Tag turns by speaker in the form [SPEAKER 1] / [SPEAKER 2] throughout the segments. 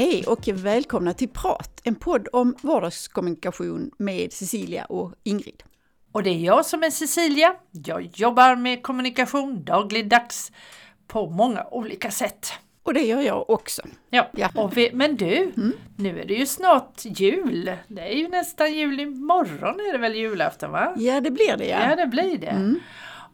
[SPEAKER 1] Hej och välkomna till Prat, en podd om vardagskommunikation med Cecilia och Ingrid.
[SPEAKER 2] Och det är jag som är Cecilia. Jag jobbar med kommunikation dagligdags på många olika sätt.
[SPEAKER 1] Och det gör jag också.
[SPEAKER 2] Ja, ja. Vi, men du, mm. nu är det ju snart jul. Det är ju nästan jul imorgon är det väl julafton va?
[SPEAKER 1] Ja det blir det ja.
[SPEAKER 2] Ja det blir det. Mm.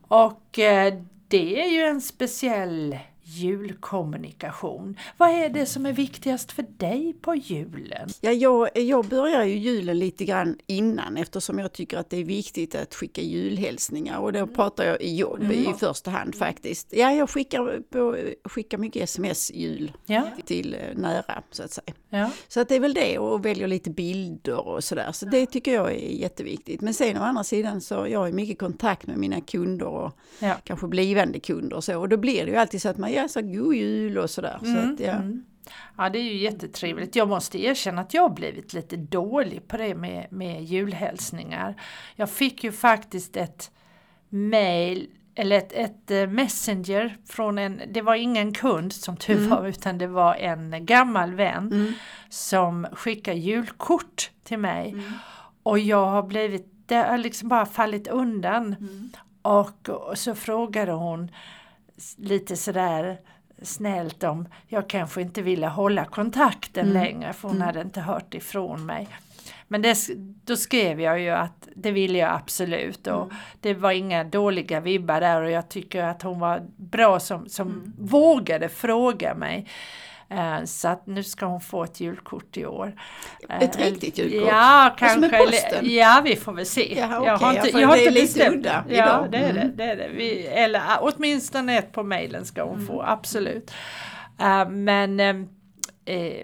[SPEAKER 2] Och eh, det är ju en speciell julkommunikation. Vad är det som är viktigast för dig på julen?
[SPEAKER 1] Ja, jag, jag börjar ju julen lite grann innan eftersom jag tycker att det är viktigt att skicka julhälsningar och då mm. pratar jag i jobb mm. i första hand faktiskt. Ja, jag skickar, på, skickar mycket sms-jul ja. till eh, nära så att säga. Ja. Så att det är väl det och väljer lite bilder och sådär. Så det tycker jag är jätteviktigt. Men sen å andra sidan så jag har mycket kontakt med mina kunder och kanske blivande kunder och så och då blir det ju alltid så att man ja, så god jul och sådär. Mm, så att, ja. Mm.
[SPEAKER 2] Ja det är ju jättetrevligt. Jag måste erkänna att jag har blivit lite dålig på det med, med julhälsningar. Jag fick ju faktiskt ett mail eller ett, ett eh, messenger från en, det var ingen kund som tur mm. var mm. utan det var en gammal vän mm. som skickade julkort till mig. Mm. Och jag har blivit, det har liksom bara fallit undan. Mm. Och, och så frågade hon lite sådär snällt om jag kanske inte ville hålla kontakten mm. längre för hon mm. hade inte hört ifrån mig. Men det, då skrev jag ju att det ville jag absolut och mm. det var inga dåliga vibbar där och jag tycker att hon var bra som, som mm. vågade fråga mig. Eh, så att nu ska hon få ett julkort i år.
[SPEAKER 1] Ett uh, riktigt julkort?
[SPEAKER 2] Ja, kanske. Med posten? Ja, vi får väl se.
[SPEAKER 1] Ja, okay, jag har inte, jag har inte bestämt. Udda
[SPEAKER 2] ja, idag. det är mm. det. det, är det. Vi, eller åtminstone ett på mejlen ska hon mm. få, absolut. Uh, men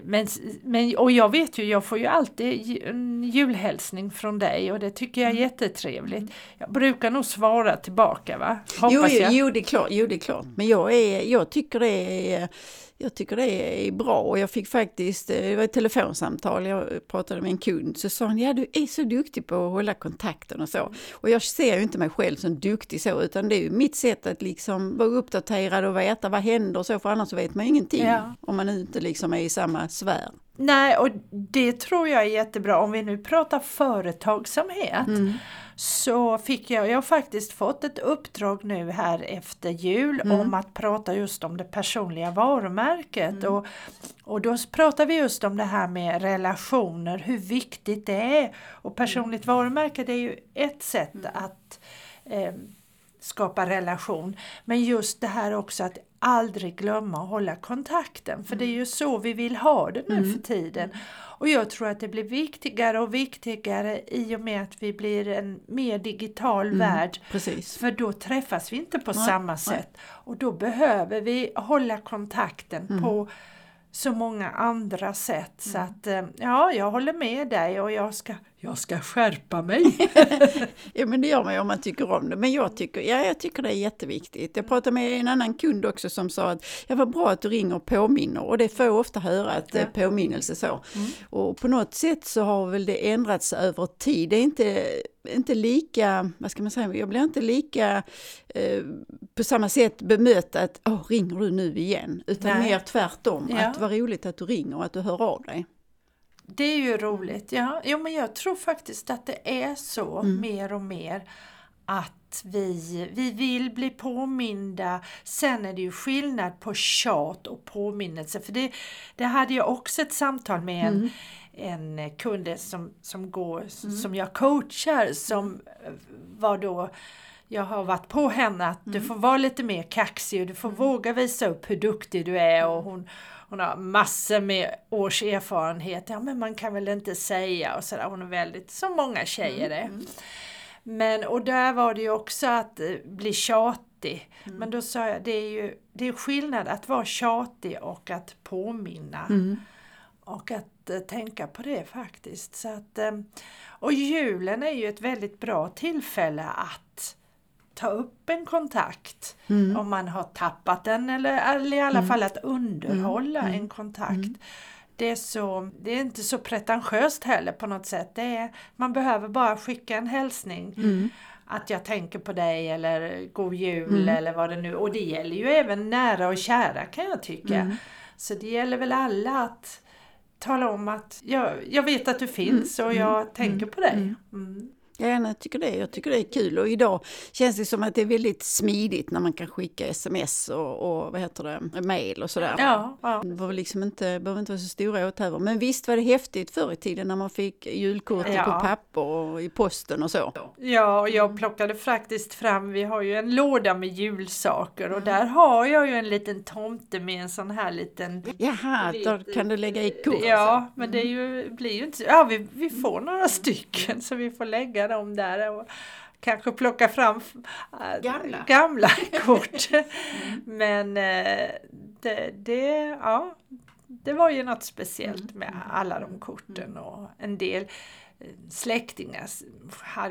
[SPEAKER 2] men, men, och jag vet ju, jag får ju alltid en julhälsning från dig och det tycker jag är mm. jättetrevligt. Jag brukar nog svara tillbaka va?
[SPEAKER 1] Hoppas jo, jag. Jo, det är klart, jo det är klart. Men jag, är, jag tycker det är jag tycker det är bra och jag fick faktiskt, eh, det var ett telefonsamtal, jag pratade med en kund, så sa han, ja du är så duktig på att hålla kontakten och så. Och jag ser ju inte mig själv som duktig så, utan det är ju mitt sätt att liksom vara uppdaterad och veta vad händer och så, för annars så vet man ingenting ja. om man inte liksom är i samma sfär.
[SPEAKER 2] Nej, och det tror jag är jättebra om vi nu pratar företagsamhet. Mm så fick jag, jag har faktiskt fått ett uppdrag nu här efter jul mm. om att prata just om det personliga varumärket. Mm. Och, och då pratar vi just om det här med relationer, hur viktigt det är. Och personligt mm. varumärke det är ju ett sätt mm. att eh, skapa relation. Men just det här också att aldrig glömma att hålla kontakten. För det är mm. ju så vi vill ha det nu mm. för tiden. Och jag tror att det blir viktigare och viktigare i och med att vi blir en mer digital mm, värld.
[SPEAKER 1] Precis.
[SPEAKER 2] För då träffas vi inte på nej, samma sätt. Nej. Och då behöver vi hålla kontakten mm. på så många andra sätt. Så mm. att eh, ja, jag håller med dig och jag ska jag ska skärpa mig.
[SPEAKER 1] ja men det gör man ju om man tycker om det. Men jag tycker, ja, jag tycker det är jätteviktigt. Jag pratade med en annan kund också som sa att ja, vad bra att du ringer och påminner och det får jag ofta höra att ja. påminnelse så. Mm. Och på något sätt så har väl det ändrats över tid. Det är inte, inte lika, vad ska man säga, jag blir inte lika eh, på samma sätt bemött att oh, ringer du nu igen? Utan Nej. mer tvärtom, ja. att vad roligt att du ringer och att du hör av dig.
[SPEAKER 2] Det är ju roligt. Ja, jo, men jag tror faktiskt att det är så mm. mer och mer att vi, vi vill bli påminda. Sen är det ju skillnad på tjat och påminnelse. För det, det hade jag också ett samtal med en, mm. En kund som, som, går, mm. som jag coachar som var då jag har varit på henne att du mm. får vara lite mer kaxig och du får mm. våga visa upp hur duktig du är och hon hon har massor med års erfarenhet. Ja men man kan väl inte säga och sådär. Hon är väldigt, som många tjejer är. Mm. Men och där var det ju också att eh, bli tjatig. Mm. Men då sa jag, det är ju det är skillnad att vara tjatig och att påminna. Mm. Och att uh, tänka på det faktiskt. Så att, um, och julen är ju ett väldigt bra tillfälle att ta upp en kontakt mm. om man har tappat den eller, eller i alla mm. fall att underhålla mm. en kontakt. Mm. Det är, så, det är inte så pretentiöst heller på något sätt. Det är, man behöver bara skicka en hälsning. Mm. Att jag tänker på dig eller God Jul eller vad det nu Och det gäller ju även nära och kära kan jag tycka. Så det gäller väl alla att tala om att jag, jag vet att du finns och jag tänker på dig. Mm.
[SPEAKER 1] Ja, jag tycker det. Jag tycker det är kul och idag känns det som att det är väldigt smidigt när man kan skicka sms och, och vad heter det, mail och sådär.
[SPEAKER 2] Ja, ja.
[SPEAKER 1] Det var liksom inte, behöver inte vara så stora åthävor. Men visst var det häftigt förr i tiden när man fick julkort
[SPEAKER 2] Ja.
[SPEAKER 1] på papper och i posten och så.
[SPEAKER 2] Ja, och jag plockade faktiskt fram, vi har ju en låda med julsaker och där har jag ju en liten tomte med en sån här liten
[SPEAKER 1] Jaha, då kan du lägga i kort?
[SPEAKER 2] Ja, men det är ju, blir ju inte så. Ja, vi, vi får några stycken så vi får lägga dem där och kanske plocka fram äh,
[SPEAKER 1] Gamla.
[SPEAKER 2] gamla kort. Men äh, det, det, ja, det var ju något speciellt med alla de korten och en del eh, släktingar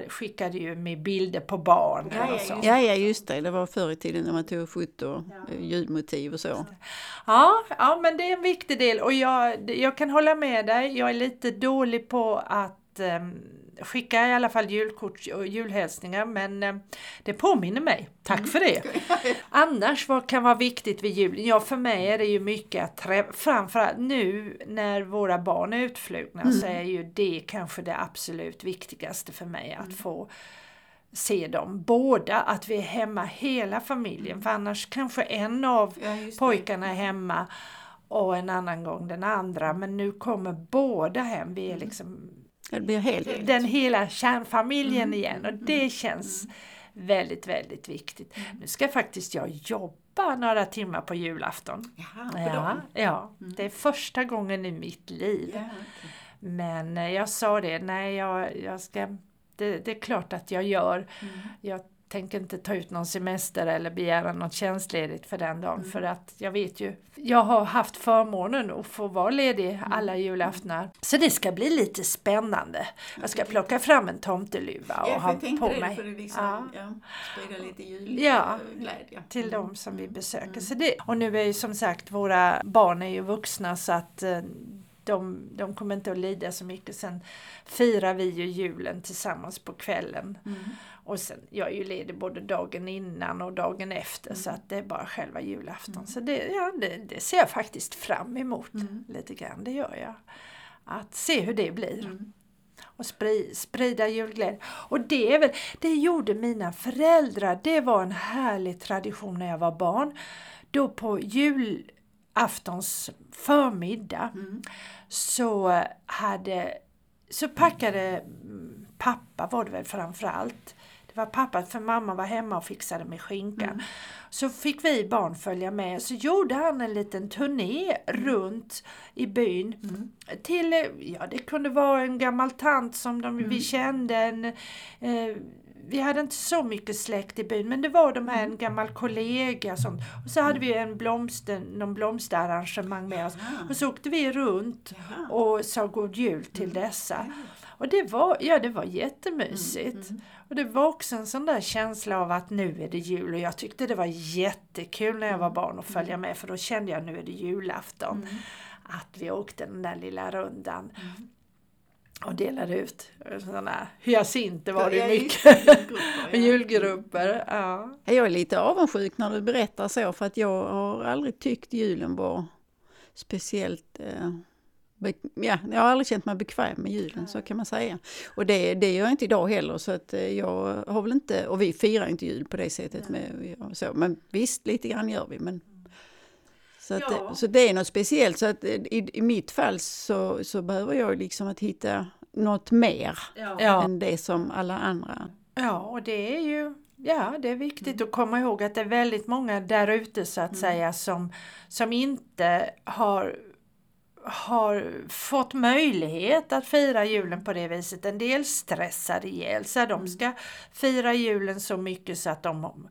[SPEAKER 2] skickade ju med bilder på barn och så.
[SPEAKER 1] Ja, ja, just det. Det var förr i tiden när man tog foto, ja. julmotiv och så.
[SPEAKER 2] Ja, ja, men det är en viktig del och jag, jag kan hålla med dig. Jag är lite dålig på att ehm, skicka i alla fall julkort och julhälsningar men eh, det påminner mig. Tack för det! Annars vad kan vara viktigt vid julen? Ja, för mig är det ju mycket att träffa, framförallt nu när våra barn är utflugna så är ju det kanske det absolut viktigaste för mig att få se dem båda, att vi är hemma hela familjen för annars kanske en av
[SPEAKER 1] Ja,
[SPEAKER 2] pojkarna är hemma och en annan gång den andra men nu kommer båda hem. Vi är liksom
[SPEAKER 1] Det blir helt...
[SPEAKER 2] den hela kärnfamiljen igen och det känns väldigt, väldigt viktigt. Nu ska faktiskt jag jobba några timmar på julafton.
[SPEAKER 1] Jaha, på
[SPEAKER 2] Ja,
[SPEAKER 1] dagen.
[SPEAKER 2] ja, det är första gången i mitt liv.
[SPEAKER 1] Ja, okej.
[SPEAKER 2] Men eh, jag sa det, nej jag, jag ska, det, det är klart att jag gör. Jag tänker inte ta ut någon semester eller begära något tjänstledigt för den dagen för att jag vet ju, jag har haft förmånen att få vara ledig alla julaftnar. Så det ska bli lite spännande. Jag ska plocka fram en tomteluva och
[SPEAKER 1] Ja,
[SPEAKER 2] ha på
[SPEAKER 1] det,
[SPEAKER 2] mig.
[SPEAKER 1] för liksom,
[SPEAKER 2] Ja.
[SPEAKER 1] ja. lite
[SPEAKER 2] Ja.
[SPEAKER 1] julglädje.
[SPEAKER 2] till de som vi besöker. Så det, och nu är ju som sagt våra barn är ju vuxna så att eh, de, de kommer inte att lida så mycket. Sen firar vi ju julen tillsammans på kvällen. Och sen, jag är ju ledig både dagen innan och dagen efter så att det är bara själva julafton. Så det, ja, det, det ser jag faktiskt fram emot lite grann, det gör jag. Att se hur det blir. Och spri, sprida julglädje. Och det är väl, det gjorde mina föräldrar, det var en härlig tradition när jag var barn. Då på julaftons förmiddag så hade så packade mm, pappa var det väl framförallt. Det var pappa för mamma var hemma och fixade med skinkan. Så fick vi barn följa med. Så gjorde han en liten turné runt i byn. Till, eh, ja det kunde vara en gammal tant som de, vi kände. En, eh, vi hade inte så mycket släkt i byn men det var de här en gammal kollega och sånt. Och så hade vi en blomster, någon blomsterarrangemang med oss. Och så åkte vi runt och sa god jul till dessa. Och det var, ja, det var jättemysigt. Och det var också en sån där känsla av att nu är det jul och jag tyckte det var jättekul när jag var barn att följa med för då kände jag nu är det julafton. Att vi åkte den där lilla rundan. Och delade ut sådana hyacinter var det ju
[SPEAKER 1] Ja,
[SPEAKER 2] mycket.
[SPEAKER 1] julgrupper, ja.
[SPEAKER 2] Julgrupper. Ja.
[SPEAKER 1] Jag är lite avundsjuk när du berättar så för att jag har aldrig tyckt julen var speciellt eh, Ja, jag har aldrig känt mig bekväm med julen, så kan man säga. Och det, det gör jag inte idag heller, så att eh, jag har väl inte, och vi firar inte jul på det sättet. Med, så, men visst, lite grann gör vi. Men, så, att,
[SPEAKER 2] Ja.
[SPEAKER 1] det, så det är något speciellt. Så att eh, i, i mitt fall så, så behöver jag liksom att hitta något mer
[SPEAKER 2] Ja.
[SPEAKER 1] än det som alla andra.
[SPEAKER 2] Ja, och det är ju ja, det är viktigt att komma ihåg att det är väldigt många där ute så att säga som, som inte har har fått möjlighet att fira julen på det viset. En del stressar ihjäl sig. De ska fira julen så mycket så att de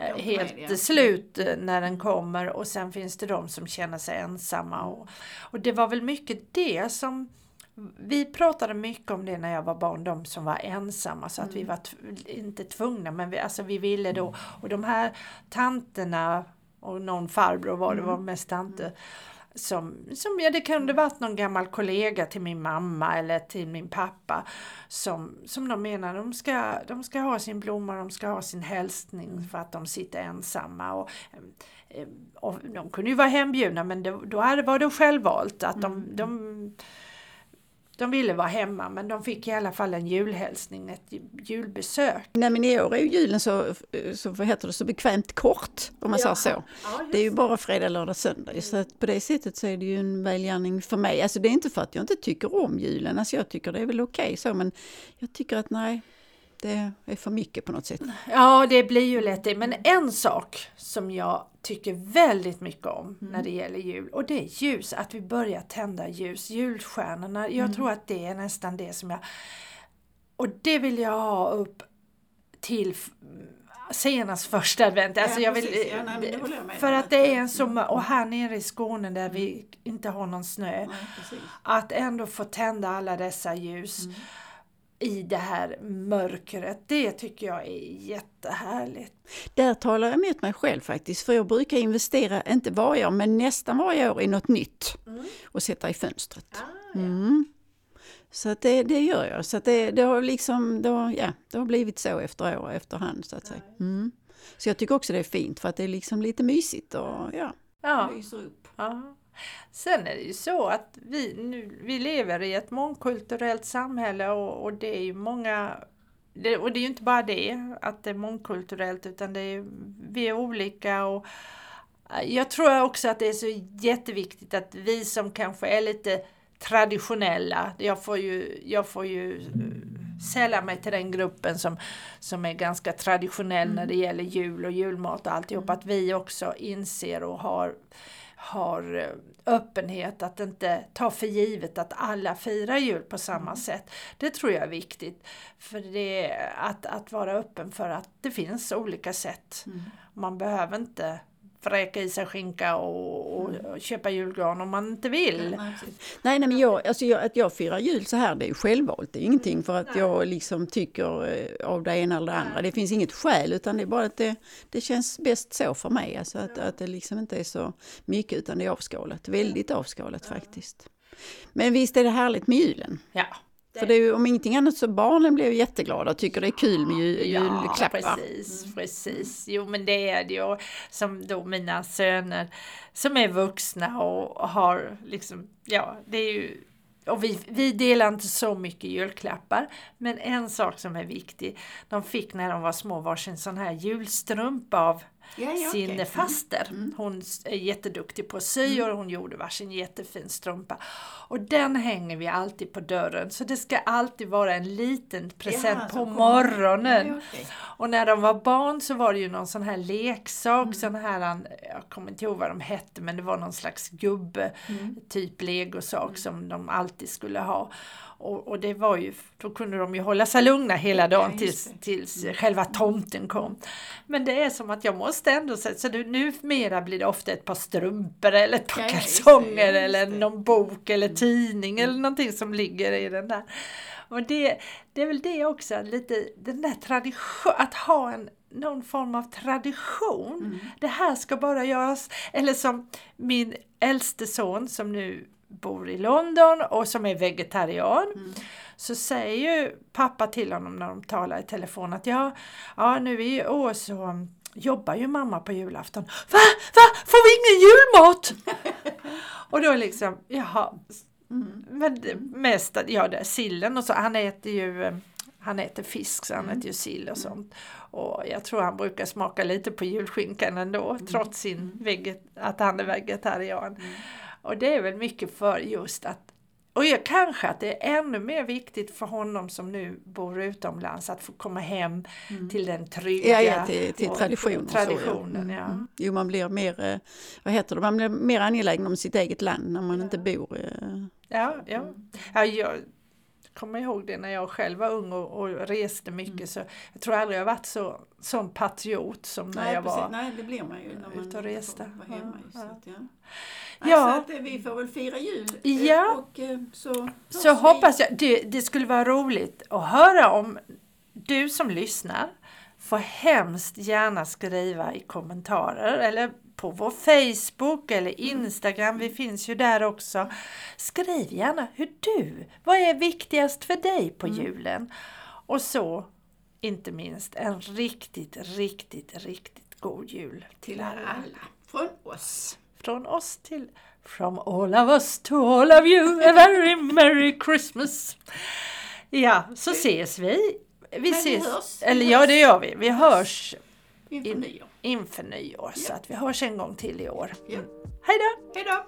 [SPEAKER 2] är helt slut eh, när den kommer. Och sen finns det de som känner sig ensamma. Och, och det var väl mycket det som vi pratade mycket om det när jag var barn, de som var ensamma. Så att vi var inte tvungna men vi, alltså vi ville då. Och de här tanterna och någon farbror var det var mest tanter som, som ja, det kunde varit någon gammal kollega till min mamma eller till min pappa som, som de menar de ska, de ska ha sin blomma, de ska ha sin hälsning för att de sitter ensamma. Och, eh, och de kunde ju vara hembjudna men det, då var det självvalt att de, mm. de de ville vara hemma men de fick i alla fall en julhälsning, ett julbesök.
[SPEAKER 1] Nej men i år är ju julen så, så, vad heter det, så bekvämt kort om man ja. säger så. Ja, det är ju bara fredag, lördag, söndag. Mm. Så att på det sättet så är det ju en välgärning för mig. Alltså det är inte för att jag inte tycker om julen, alltså jag tycker det är väl okej okay, så men jag tycker att nej, det är för mycket på något sätt.
[SPEAKER 2] Ja, det blir ju lätt det. Men en sak som jag tycker väldigt mycket om mm. när det gäller jul och det är ljus, att vi börjar tända ljus, julstjärnorna. Jag mm. tror att det är nästan det som jag... Och det vill jag ha upp till senast första advent. Alltså ja, jag vill, ja, nej, jag för att det är en sommar och här nere i Skåne där mm. vi inte har någon snö. Nej, att ändå få tända alla dessa ljus. Mm i det här mörkret. Det tycker jag är jättehärligt.
[SPEAKER 1] Där talar jag mot mig själv faktiskt, för jag brukar investera, inte varje år, men nästan varje år i något nytt mm. och sätta i fönstret. Ah, ja. mm. Så att det, det gör jag. Så att det, det, har liksom, det, har, ja, det har blivit så efter år efterhand så att säga. Mm. Så jag tycker också det är fint för att det är liksom lite mysigt och ja, ja. lyser upp.
[SPEAKER 2] Ja. Sen är det ju så att vi, nu, vi lever i ett mångkulturellt samhälle och, och det är ju många det, och det är ju inte bara det, att det är mångkulturellt, utan det är, vi är olika. Och jag tror också att det är så jätteviktigt att vi som kanske är lite traditionella, jag får ju, jag får ju sälla mig till den gruppen som, som är ganska traditionell mm. när det gäller jul och julmat och alltihop, att vi också inser och har har eh, öppenhet, att inte ta för givet att alla firar jul på samma mm. sätt. Det tror jag är viktigt. För det att, att vara öppen för att det finns olika sätt. Mm. Man behöver inte vräka i sig skinka och, och, och, köpa julgran om man inte vill.
[SPEAKER 1] Nej, nej, nej men jag, alltså jag, att jag firar jul så här det är ju självvalt. Det är ingenting för att nej. jag liksom tycker eh, av det ena eller det andra. Det finns inget skäl utan det är bara att det, det känns bäst så för mig. Alltså att, att det liksom inte är så mycket utan det är avskalat. Väldigt avskalat faktiskt. Men visst är det härligt med julen?
[SPEAKER 2] Ja.
[SPEAKER 1] För det är ju, om ingenting annat så barnen blir jätteglada och tycker det är kul med jul, julklappar.
[SPEAKER 2] Ja, precis, mm. precis. Jo men det är det ju. Som då mina söner som är vuxna och har liksom, ja det är ju och vi, vi delar inte så mycket julklappar, men en sak som är viktig, de fick när de var små varsin sån här julstrumpa av ja, ja, sin okay. faster. Mm. mm. Hon är jätteduktig på att sy mm. och hon gjorde varsin jättefin strumpa. Och den hänger vi alltid på dörren så det ska alltid vara en liten present ja, på morgonen. Ja, okay. Och när de var barn så var det ju någon sån här leksak, mm. sån här, jag kommer inte ihåg vad de hette men det var någon slags gubbe, mm. typ legosak mm. som de alltid skulle ha. Och, och, det var ju, då kunde de ju hålla sig lugna hela dagen ja, tills, tills mm. själva tomten kom. Men det är som att jag måste ändå säga, så nu, numera blir det ofta ett par strumpor eller ett par ja, kalsonger det, eller någon bok eller mm. tidning eller någonting som ligger i den där. Och det, det är väl det också, lite den där tradition, att ha en någon form av tradition. Mm. Det här ska bara göras, eller som min äldste son som nu bor i London och som är vegetarian. Mm. Så säger ju pappa till honom när de talar i telefon att ja, ja nu i år så jobbar ju mamma på julafton. Va? Va? Får vi ingen julmat? och då liksom, jaha. Mm. Men mest, ja det är sillen och så, han äter ju han äter fisk så han mm. äter ju sill och sånt. Och jag tror han brukar smaka lite på julskinkan ändå mm. trots sin veget att han är vegetarian. Mm. Och det är väl mycket för just att och jag, kanske att det är ännu mer viktigt för honom som nu bor utomlands att få komma hem mm. till den trygga
[SPEAKER 1] ja, ja, till, till tradition
[SPEAKER 2] traditionen.
[SPEAKER 1] Så, ja. Mm. Jo, man blir mer, eh, vad heter det, man blir mer angelägen om sitt eget land när man inte bor.
[SPEAKER 2] Eh, ja, ja. ja jag, kommer ihåg det när jag själv var ung och, och reste mycket mm. så jag tror aldrig jag varit så sån patriot som när
[SPEAKER 1] Nej,
[SPEAKER 2] jag
[SPEAKER 1] precis. var Nej, det blir man ju när man ute och reste. Var hemma ja, ja. ja.
[SPEAKER 2] Ja.
[SPEAKER 1] Alltså vi får väl fira jul.
[SPEAKER 2] Ja. Och, eh, så så hoppas jag, det, det skulle vara roligt att höra om du som lyssnar får hemskt gärna skriva i kommentarer eller på vår Facebook eller Instagram, vi finns ju där också. Skriv gärna hur du, vad är viktigast för dig på julen? Och så, inte minst, en riktigt, riktigt, riktigt god jul till alla.
[SPEAKER 1] Från oss.
[SPEAKER 2] Från oss till From all of us to all of you, a very merry Christmas. Ja, så ses vi. Vi ses,
[SPEAKER 1] hörs.
[SPEAKER 2] Eller ja det gör vi. Vi hörs
[SPEAKER 1] Inför
[SPEAKER 2] in,
[SPEAKER 1] nyår.
[SPEAKER 2] inför nyår så att vi hörs en gång till i år.
[SPEAKER 1] Ja.
[SPEAKER 2] Hej då!
[SPEAKER 1] Hej då!